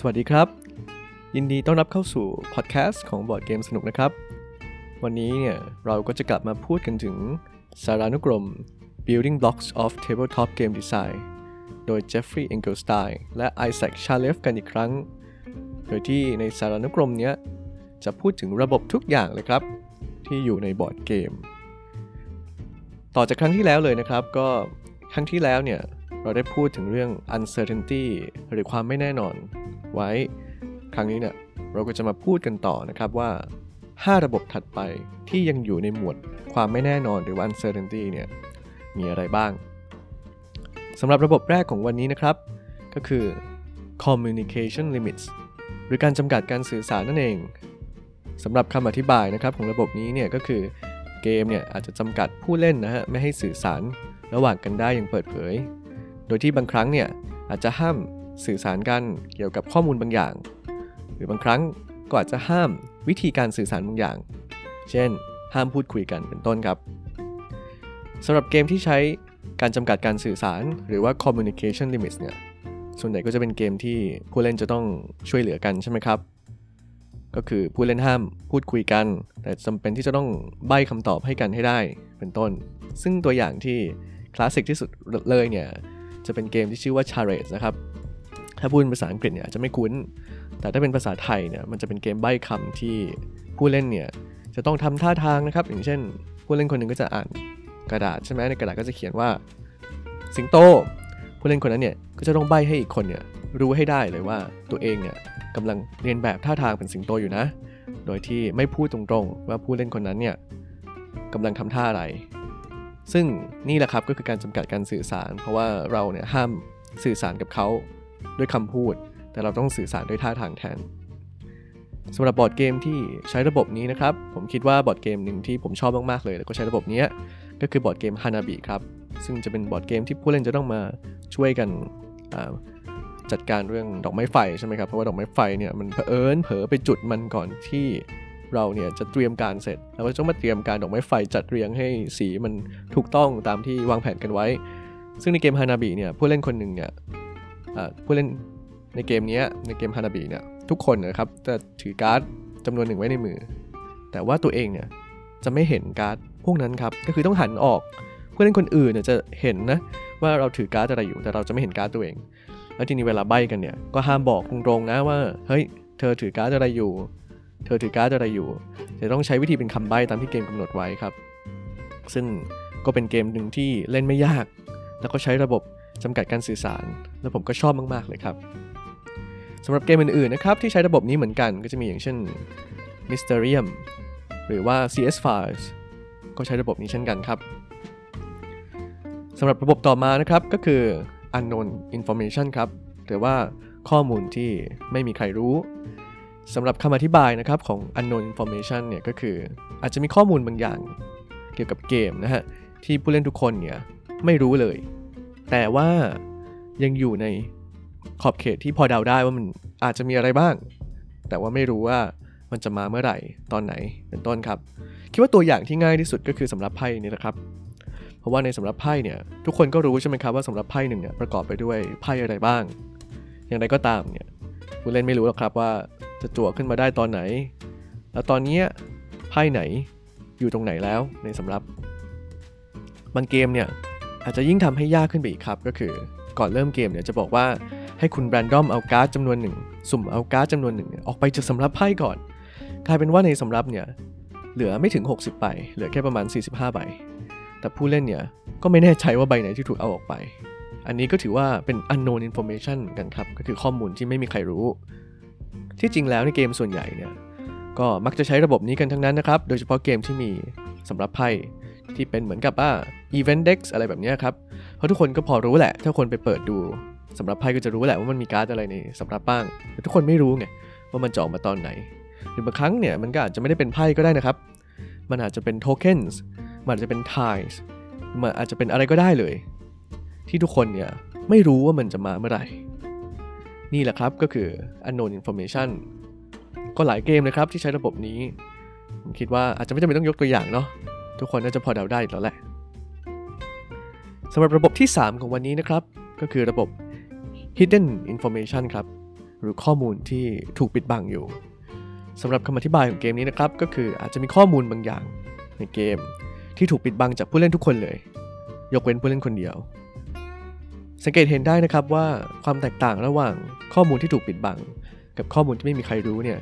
สวัสดีครับ ยินดีต้อนรับเข้าสู่พอดแคสต์ของบอร์ดเกมสนุกนะครับ วันนี้เนี่ยเราก็จะกลับมาพูดกันถึงสารานุกรม Building Blocks of Tabletop Game Design โดย Jeffrey Engelstein และ Isaac Shalev กันอีกครั้ง โดยที่ในสารานุกรมเนี้ยจะพูดถึงระบบทุกอย่างเลยครับ ที่อยู่ในบอร์ดเกม ต่อจากครั้งที่แล้วเลยนะครับ ก็ครั้งที่แล้วเนี่ยเราได้พูดถึงเรื่อง uncertainty หรือความไม่แน่นอน ไว้ ครั้งนี้เนี่ยเราก็จะมาพูดกันต่อนะครับว่า 5 ระบบถัดไปที่ยังอยู่ในหมวดความไม่แน่นอนหรือว่า uncertainty เนี่ยมีอะไรบ้างสำหรับระบบแรกของวันนี้นะครับ ก็คือ communication limits หรือการจำกัดการสื่อสารนั่นเองสำหรับคำอธิบายนะครับของระบบนี้เนี่ยก็คือเกมเนี่ยอาจจะจำกัดผู้เล่นนะฮะไม่ให้สื่อสารระหว่างกันได้อย่างเปิดเผย โดยที่บางครั้งเนี่ยอาจจะห้าม สื่อสารกันเกี่ยวกับข้อมูลบางอย่าง หรือบางครั้งก็อาจจะห้ามวิธีการสื่อสารบางอย่าง เช่น ห้ามพูดคุยกันเป็นต้นครับสำหรับเกมที่ใช้การจำกัดการสื่อสารหรือว่า communication limits เนี่ยส่วนใหญ่ก็จะเป็นเกมที่ผู้เล่นจะต้องช่วยเหลือกันใช่ไหมครับ ก็คือผู้เล่นห้ามพูดคุยกัน แต่จำเป็นที่จะต้องใบ้คำตอบให้กันให้ได้เป็นต้น ซึ่งตัวอย่างที่คลาสสิกที่สุดเลยเนี่ย จะเป็นเกมที่ชื่อว่า Charades นะครับ ถ้าพูดเป็นภาษาอังกฤษเนี่ยจะไม่คุ้น แต่ถ้าเป็นภาษาไทยเนี่ยมันจะเป็นเกมใบ้คำที่ผู้เล่นเนี่ยจะต้องทำท่าทางนะครับ อย่างเช่น ผู้เล่นคนหนึ่งก็จะอ่านกระดาษใช่ไหมในกระดาษก็จะเขียนว่า สิงโต ผู้เล่นคนนั้นเนี่ยก็จะต้องใบ้ให้อีกคนเนี่ยรู้ให้ได้เลยว่าตัวเองเนี่ยกำลังเลียนแบบท่าทางเป็นสิงโตอยู่นะ โดยที่ไม่พูดตรงๆ ว่าผู้เล่นคนนั้นเนี่ยกำลังทำท่าอะไร ซึ่งนี่แหละครับก็คือการจำกัดการสื่อสาร เพราะว่าเราเนี่ยห้ามสื่อสารกับเขา ด้วยคำพูด แต่เราต้องสื่อสารด้วยท่าทางแทนสำหรับบอร์ดเกมที่ใช้ระบบนี้นะครับ ผมคิดว่าบอร์ดเกมหนึ่งที่ผมชอบมาก ๆ เลย แล้วก็ใช้ระบบนี้ก็คือบอร์ดเกมฮานาบิครับ ซึ่งจะเป็นบอร์ดเกมที่ผู้เล่นจะต้องมาช่วยกันจัดการเรื่องดอกไม้ไฟใช่ไหมครับ เพราะว่าดอกไม้ไฟเนี่ยมันเผอิญเผลอไปจุดมันก่อนที่เราเนี่ยจะเตรียมการเสร็จ แล้วก็ต้องมาเตรียมการดอกไม้ไฟจัดเรียงให้สีมันถูกต้องตามที่วางแผนกันไว้ ซึ่งในเกมฮานาบิเนี่ยผู้เล่นคนหนึ่งเนี่ย ผู้เล่นในเกมนี้ในเกมฮานาบิเนี่ยทุกคนนะครับจะถือการ์ดจำนวนหนึ่งไว้ในมือ แต่ว่าตัวเองเนี่ยจะไม่เห็นการ์ดพวกนั้นครับก็คือต้องหันออกผู้เล่นคนอื่นเนี่ยจะเห็นนะว่าเราถือการ์ดอะไรอยู่แต่เราจะไม่เห็นการ์ดตัวเอง แล้วทีนี้เวลาใบ้กันเนี่ยก็ห้ามบอกตรงๆนะว่าเฮ้ยเธอถือการ์ดอะไรอยู่ เธอถือการ์ดอะไรอยู่จะต้องใช้วิธีเป็นคำใบ้ตามที่เกมกำหนดไว้ครับ ซึ่งก็เป็นเกมหนึ่งที่เล่นไม่ยาก แล้วก็ใช้ระบบ จำกัดการสื่อสาร แล้วผมก็ชอบมาก ๆ เลยครับสำหรับเกมอื่น ๆ นะครับ ที่ใช้ระบบนี้เหมือนกันก็จะมีอย่างเช่น Mysterium หรือว่า CS Files ก็ใช้ระบบนี้เช่นกันครับสำหรับระบบต่อมานะครับก็คือ unknown information ครับหรือว่าข้อมูลที่ไม่มีใครรู้สำหรับคำอธิบายนะครับของ unknown information เนี่ยก็คืออาจจะมีข้อมูลบางอย่างเกี่ยวกับเกมนะฮะที่ผู้เล่นทุกคนเนี่ยไม่รู้เลย แต่ว่ายังอยู่ในขอบเขตที่พอเดาได้ว่ามันอาจจะมีอะไรบ้าง แต่ว่าไม่รู้ว่ามันจะมาเมื่อไหร่ตอนไหนเป็นต้นครับ คิดว่าตัวอย่างที่ง่ายที่สุดก็คือสำหรับไพ่นี่แหละครับ เพราะว่าในสำหรับไพ่เนี่ยทุกคนก็รู้ใช่ไหมครับว่าสำหรับไพ่หนึ่งเนี่ยประกอบไปด้วยไพ่อะไรบ้าง อย่างไรก็ตามเนี่ยผู้เล่นไม่รู้หรอกครับว่าจะจั่วขึ้นมาได้ตอนไหน แล้วตอนนี้ไพ่ไหนอยู่ตรงไหนแล้วในสำรับ บางเกมเนี่ย อาจจะยิ่งทำให้ยากขึ้นไปอีกครับ ก็คือก่อนเริ่มเกมเนี่ยจะบอกว่าให้คุณแรนดอมเอาการ์ดจำนวนหนึ่งสุ่มเอาการ์ดจำนวนหนึ่งออกไปจากสำรับไพ่ก่อน กลายเป็นว่าในสำรับเนี่ยเหลือไม่ถึง 60ใบเหลือแค่ประมาณ 45ใบแต่ผู้เล่นเนี่ยก็ไม่แน่ใจว่าใบไหนที่ถูกเอาออกไป อันนี้ก็ถือว่าเป็น unknown information กันครับ ก็คือข้อมูลที่ไม่มีใครรู้ ที่จริงแล้วในเกมส่วนใหญ่เนี่ยก็มักจะใช้ระบบนี้กันทั้งนั้นนะครับ โดยเฉพาะเกมที่มีสำรับไพ่ ที่เป็นเหมือนกับว่า event dex อะไรแบบนี้ครับ เพราะทุกคนก็พอรู้แหละ ถ้าคนไปเปิดดูสำหรับไพ่ก็จะรู้แหละว่ามันมีการ์ดอะไรในสำหรับบ้าง แต่ทุกคนไม่รู้ไงว่ามันจะออกมาตอนไหน หรือบางครั้งเนี่ยมันก็อาจจะไม่ได้เป็นไพ่ก็ได้นะครับ มันอาจจะเป็นโทเค็นส์มันอาจจะเป็นไทส์มันอาจจะเป็นอะไรก็ได้เลย ที่ทุกคนเนี่ยไม่รู้ว่ามันจะมาเมื่อไหร่ นี่แหละครับก็คือ unknown information ก็หลายเกมเลยครับที่ใช้ระบบนี้ ผมคิดว่าอาจจะไม่จำเป็นต้องยกตัวอย่างเนาะ ทุกคนน่าจะพอเดาได้แล้วแหละสำหรับระบบที่ 3 ของวันนี้นะครับ ก็คือระบบ hidden information ครับ หรือข้อมูลที่ถูกปิดบังอยู่สำหรับคำอธิบายของเกมนี้นะครับ ก็คืออาจจะมีข้อมูลบางอย่างในเกม ที่ถูกปิดบังจากผู้เล่นทุกคนเลย ยกเว้นผู้เล่นคนเดียว สังเกตเห็นได้นะครับว่าความแตกต่างระหว่างข้อมูลที่ถูกปิดบัง กับข้อมูลที่ไม่มีใครรู้เนี่ย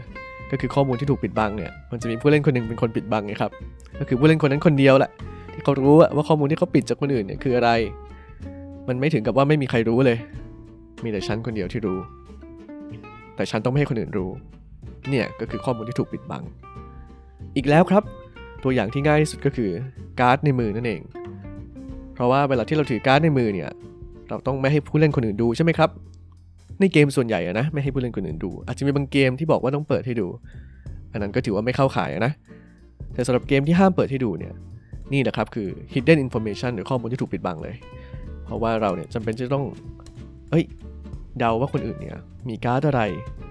ก็คือข้อมูลที่ถูกปิดบังเนี่ยมันจะมีผู้เล่นคนหนึ่งเป็นคนปิดบังไงครับ ก็คือผู้เล่นคนนั้นคนเดียวแหละที่เขารู้ว่าข้อมูลที่เขาปิดจากคนอื่นเนี่ยคืออะไร มันไม่ถึงกับว่าไม่มีใครรู้เลย มีแต่ฉันคนเดียวที่รู้ แต่ฉันต้องไม่ให้คนอื่นรู้ เนี่ยก็คือข้อมูลที่ถูกปิดบัง อีกแล้วครับ ตัวอย่างที่ง่ายที่สุดก็คือการ์ดในมือนั่นเอง เพราะว่าเวลาที่เราถือการ์ดในมือเนี่ยเราต้องไม่ให้ผู้เล่นคนอื่นดูใช่ไหมครับ ในเกมส่วนใหญ่อะนะไม่ให้ผู้เล่นคนอื่นดู อาจจะมีบางเกมที่บอกว่าต้องเปิดให้ดู อันนั้นก็ถือว่าไม่เข้าข่ายนะ แต่สำหรับเกมที่ห้ามเปิดให้ดูเนี่ยนี่นะครับคือ hidden information หรือข้อมูลที่ถูกปิดบังเลย เพราะว่าเราเนี่ยจำเป็นจะต้อง เอ้ย เดาว่าคนอื่นเนี่ยมีการ์ดอะไร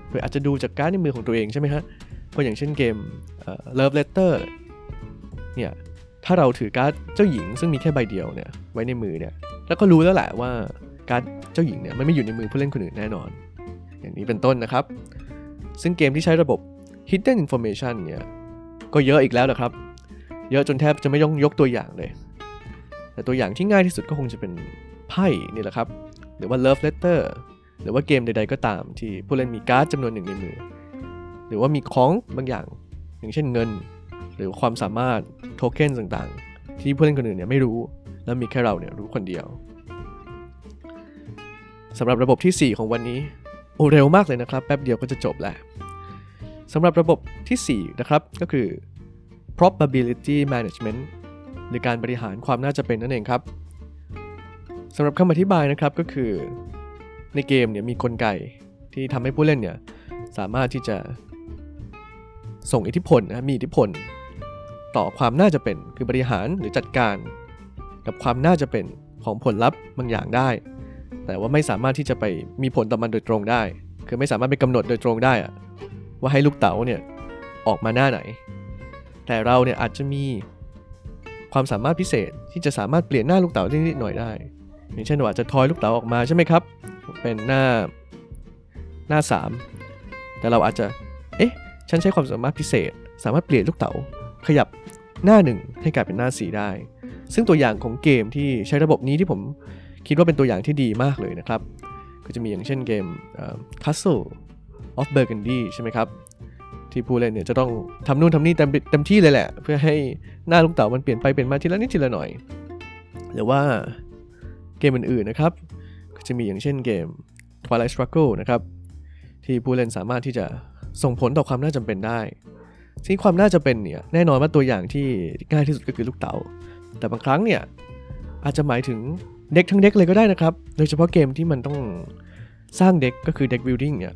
หรืออาจจะดูจากการ์ดในมือของตัวเองใช่ไหมฮะเพราะอย่างเช่นเกม Love Letter เนี่ยถ้าเราถือการ์ดเจ้าหญิงซึ่งมีแค่ใบเดียวเนี่ยไว้ในมือเนี่ยแล้วก็รู้แล้วแหละว่าการ์ดเจ้าหญิงเนี่ยมันไม่อยู่ในมือผู้เล่นคนอื่นแน่นอน อย่างนี้เป็นต้นนะครับ ซึ่งเกมที่ใช้ระบบ hidden information เนี่ย ก็เยอะอีกแล้วนะครับ เยอะจนแทบจะไม่ต้องยกตัวอย่างเลย แต่ตัวอย่างที่ง่ายที่สุดก็คงจะเป็นไพ่นี่แหละครับ หรือว่า love letter หรือว่าเกมใด ๆ ก็ตามที่ผู้เล่นมีการ์ดจำนวนหนึ่งในมือ หรือว่ามีของบางอย่าง อย่างเช่นเงิน หรือความสามารถโทเค็นต่างๆ ที่ผู้เล่นคนอื่นเนี่ยไม่รู้ แล้วมีแค่เราเนี่ยรู้คนเดียวสำหรับระบบที่ 4 ของวันนี้ โอ้เร็วมากเลยนะครับ แป๊บเดียวก็จะจบแล้ว สำหรับระบบที่ 4 นะครับ ก็คือ probability management หรือการบริหารความน่าจะเป็นนั่นเองครับสำหรับคำอธิบายนะครับก็คือ ในเกมเนี่ยมีกลไกที่ทำให้ผู้เล่นเนี่ยสามารถที่จะส่งอิทธิพลนะมีอิทธิพล ต่อความน่าจะเป็นคือบริหารหรือจัดการ กับความน่าจะเป็นของผลลัพธ์บางอย่างได้ แต่ว่าไม่สามารถที่จะไปมีผลต่อมันโดยตรงได้ คือไม่สามารถไปกำหนดโดยตรงได้อะ ว่าให้ลูกเต๋าเนี่ยออกมาหน้าไหน แต่เราเนี่ยอาจจะมีความสามารถพิเศษที่จะสามารถเปลี่ยนหน้าลูกเต๋าได้นิดหน่อยได้ อย่างเช่นว่าจะทอยลูกเต๋าออกมาใช่ไหมครับ เป็นหน้าหน้า 3 แต่เราอาจจะ เอ๊ะ ฉันใช้ความสามารถพิเศษ สามารถเปลี่ยนลูกเต๋าขยับหน้าหนึ่งให้กลายเป็นหน้า 4 ได้ ซึ่งตัวอย่างของเกมที่ใช้ระบบนี้ที่ผมคิดว่าเป็นตัวอย่างที่ดีมากเลยนะครับ ก็จะมีอย่างเช่นเกม Castle of Burgundy ใช่ไหมครับ ที่ผู้เล่นเนี่ยจะต้องทำนู่นทำนี่เต็มเต็มที่เลยแหละ เพื่อให้หน้าลูกเต๋ามันเปลี่ยนไปเปลี่ยนมาทีละนิดทีละหน่อย หรือว่าเกมอื่นๆนะครับ ก็จะมีอย่างเช่นเกม Twilight Struggle นะครับ ที่ผู้เล่นสามารถที่จะส่งผลต่อความน่าจะเป็นได้ซึ่งความน่าจะเป็นเนี่ยแน่นอนว่าตัวอย่างที่ง่ายที่สุดก็คือลูกเต๋า แต่บางครั้งเนี่ยอาจจะหมายถึง deck ทั้ง deck เลยก็ได้นะครับ โดยเฉพาะเกมที่มันต้องสร้าง deck ก็คือ deck building เนี่ย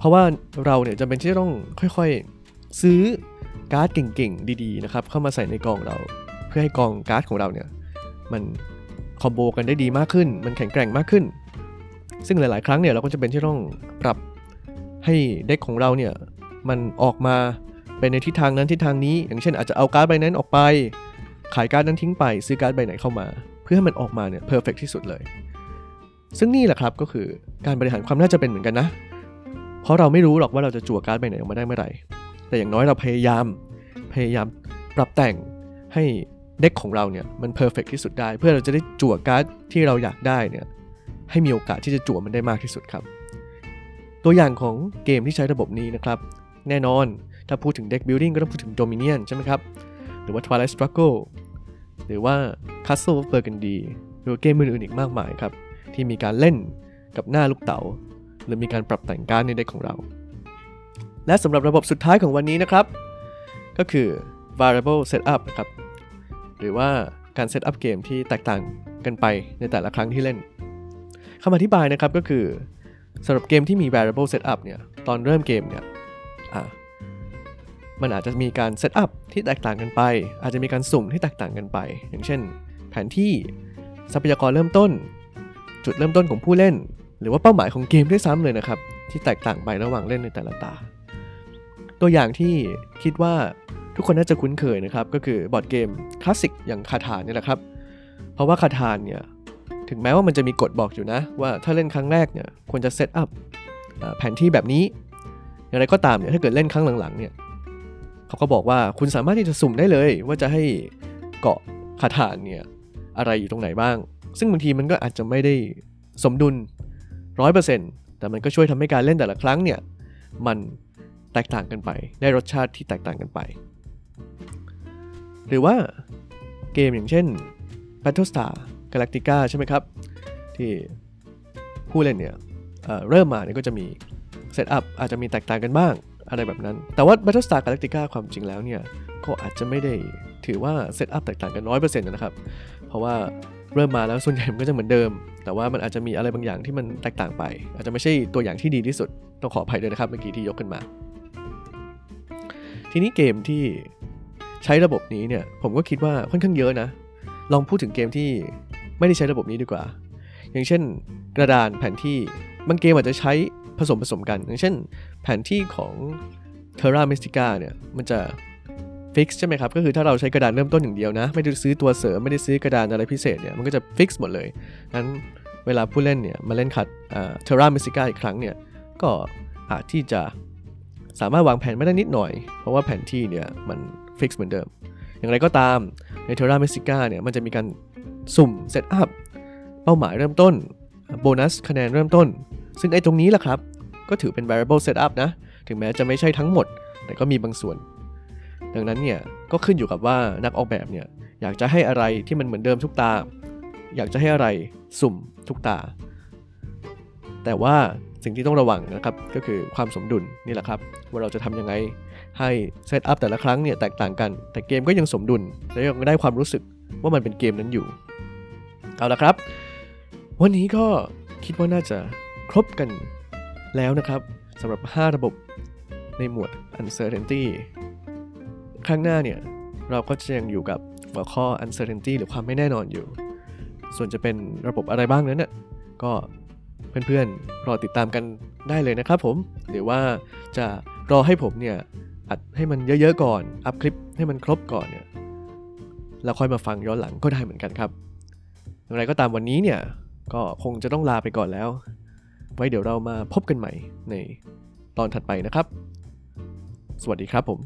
เพราะว่าเราเนี่ยจำเป็นที่จะต้องค่อยๆ ซื้อการ์ดเก่งๆ ดีๆนะครับเข้ามาใส่ในกองเรา เพื่อให้กองการ์ดของเราเนี่ยมัน combo กันได้ดีมากขึ้น มันแข็งแกร่งมากขึ้น ซึ่งหลายๆ ครั้งเนี่ยเราก็จำเป็นที่ต้องปรับให้ deck ของเราเนี่ยมันออกมาเป็นในทิศทางนั้นทิศทางนี้ อย่างเช่นอาจจะเอาการ์ดใบนั้นออกไป ขายการ์ดนั้นทิ้งไป ซื้อการ์ดใบไหนเข้ามา เพื่อให้มันออกมาเนี่ย perfect ที่สุดเลย ซึ่งนี่แหละครับก็คือการบริหารความน่าจะเป็นเหมือนกันนะ เพราะเราไม่รู้หรอกว่าเราจะจั่วการ์ดใบไหนออกมาได้เมื่อไหร่ แต่อย่างน้อยเราพยายาม พยายามปรับแต่งให้ deck ของเราเนี่ยมัน perfect ที่สุดได้ เพื่อเราจะได้จั่วการ์ดที่เราอยากได้เนี่ยให้มีโอกาสที่จะจั่วมันได้มากที่สุดครับ ตัวอย่างของเกมที่ใช้ระบบนี้นะครับ แน่นอนถ้าพูดถึง Deck Building ก็ต้องพูดถึง Dominion ใช่ไหมครับ หรือว่า Twilight Struggle หรือว่า Castle of Burgundy หรือเกมอื่นๆอีกมากมายครับ ที่มีการเล่นกับหน้าลูกเต๋า หรือมีการปรับแต่งการในเด็กของเรา และสำหรับระบบสุดท้ายของวันนี้นะครับ ก็คือ variable setup นะครับ หรือว่าการเซตอัพเกมที่แตกต่างกันไปในแต่ละครั้งที่เล่นคำอธิบายนะครับก็คือสำหรับเกมที่มี variable setup เนี่ยตอนเริ่มเกมเนี่ยมันอาจจะมีการ set up ที่แตกต่างกันไป อาจจะมีการสุ่มที่แตกต่างกันไป อย่างเช่น แผนที่ทรัพยากรเริ่มต้น จุดเริ่มต้นของผู้เล่น หรือว่าเป้าหมายของเกมด้วยซ้ำเลยนะครับ ที่แตกต่างไประหว่างเล่นในแต่ละตา ตัวอย่างที่คิดว่าทุกคนน่าจะคุ้นเคยนะครับ ก็คือบอร์ดเกมคลาสสิกอย่าง Catan นี่แหละครับ เพราะว่า Catan เนี่ยถึงแม้ว่ามันจะมีกฎบอกอยู่นะ ว่าถ้าเล่นครั้งแรกเนี่ยควรจะ set upเอ่อแผนที่แบบนี้ อย่างไรก็ตามเนี่ยถ้าเกิดเล่นครั้งหลังๆเนี่ยเขาก็บอกว่าคุณสามารถที่จะสุ่มได้เลย ว่าจะให้เกาะคาถานเนี่ยอะไรอยู่ตรงไหนบ้าง ซึ่งบางทีมันก็อาจจะไม่ได้สมดุล 100%แต่มันก็ช่วยทำให้การเล่นแต่ละครั้งเนี่ยมันแตกต่างกันไป ได้รสชาติที่แตกต่างกันไป หรือว่าเกมอย่างเช่น Battlestar Galactica ใช่ไหมครับ ที่ผู้เล่นเนี่ยเเริ่มมาเนี่ยก็จะมี set up อาจจะมีแตกต่างกันบ้างอะไรแบบนั้น แต่ว่า Battlestar Galactica ความจริงแล้วเนี่ย ก็อาจจะไม่ได้ถือว่า set up แตกต่างกัน100%นะครับ เพราะว่า เริ่มมาแล้วส่วนใหญ่มันก็จะเหมือนเดิม แต่ว่ามันอาจจะมีอะไรบางอย่างที่มันแตกต่างไป อาจจะไม่ใช่ตัวอย่างที่ดีที่สุด ต้องขออภัยด้วยนะครับเมื่อกี้ที่ยกขึ้นมา ทีนี้เกมที่ใช้ระบบนี้เนี่ยผมก็คิดว่าค่อนข้างเยอะนะ ลองพูดถึงเกมที่ไม่ได้ใช้ระบบนี้ดีกว่า อย่างเช่น กระดานแผนที่บางเกมอาจจะใช้ผสมผสมกัน อย่างเช่น แผนที่ของ Terra Mystica เนี่ยมันจะ ฟิกใช่ไหมครับ ก็คือถ้าเราใช้กระดานเริ่มต้นอย่างเดียวนะ ไม่ได้ซื้อตัวเสริม ไม่ได้ซื้อกระดานอะไรพิเศษเนี่ย มันก็จะฟิกหมดเลย งั้นเวลาผู้เล่นเนี่ยมาเล่นขัดเอ่อ Terra Mystica อีกครั้งเนี่ย ก็อาจที่จะสามารถวางแผนไม่ได้นิดหน่อย เพราะว่าแผนที่เนี่ยมันฟิกเหมือนเดิม อย่างไรก็ตามใน Terra Mystica เนี่ยมันจะมีการสุ่มเซตอัพเป้าหมายเริ่มต้นโบนัสคะแนนเริ่มต้น ซึ่งไอ้ตรงนี้แหละครับ ก็ถือเป็น variable setup นะ ถึงแม้จะไม่ใช่ทั้งหมด แต่ก็มีบางส่วน ดังนั้นเนี่ยก็ขึ้นอยู่กับว่านักออกแบบเนี่ยอยากจะให้อะไรที่มันเหมือนเดิมทุกตา อยากจะให้อะไรสุ่มทุกตา แต่ว่าสิ่งที่ต้องระวังนะครับก็คือความสมดุลนี่แหละครับ ว่าเราจะทำยังไงให้เซตอัพแต่ละครั้งเนี่ยแตกต่างกัน แต่เกมก็ยังสมดุลและยังได้ความรู้สึกว่ามันเป็นเกมนั้นอยู่ เอาละครับ วันนี้ก็คิดว่าน่าจะครบกันแล้วนะครับสำหรับ 5 ระบบในหมวด uncertainty รั้งหน้าเนี่ย เราก็จะยังอยู่กับหัวข้อ uncertainty หรือความไม่แน่นอนอยู่ ส่วนจะเป็นระบบอะไรบ้างนั้นน่ะก็เพื่อนๆ รอติดตามกันได้เลยนะครับผม หรือว่าจะรอให้ผมเนี่ยอัดให้มันเยอะๆก่อน อัพคลิปให้มันครบก่อนเนี่ยแล้วค่อยมาฟังย้อนหลังก็ได้เหมือนกันครับ อย่างไรก็ตามวันนี้เนี่ย ก็คงจะต้องลาไปก่อนแล้ว ไว้เดี๋ยวเรามาพบกันใหม่ในตอนถัดไปนะครับ สวัสดีครับผม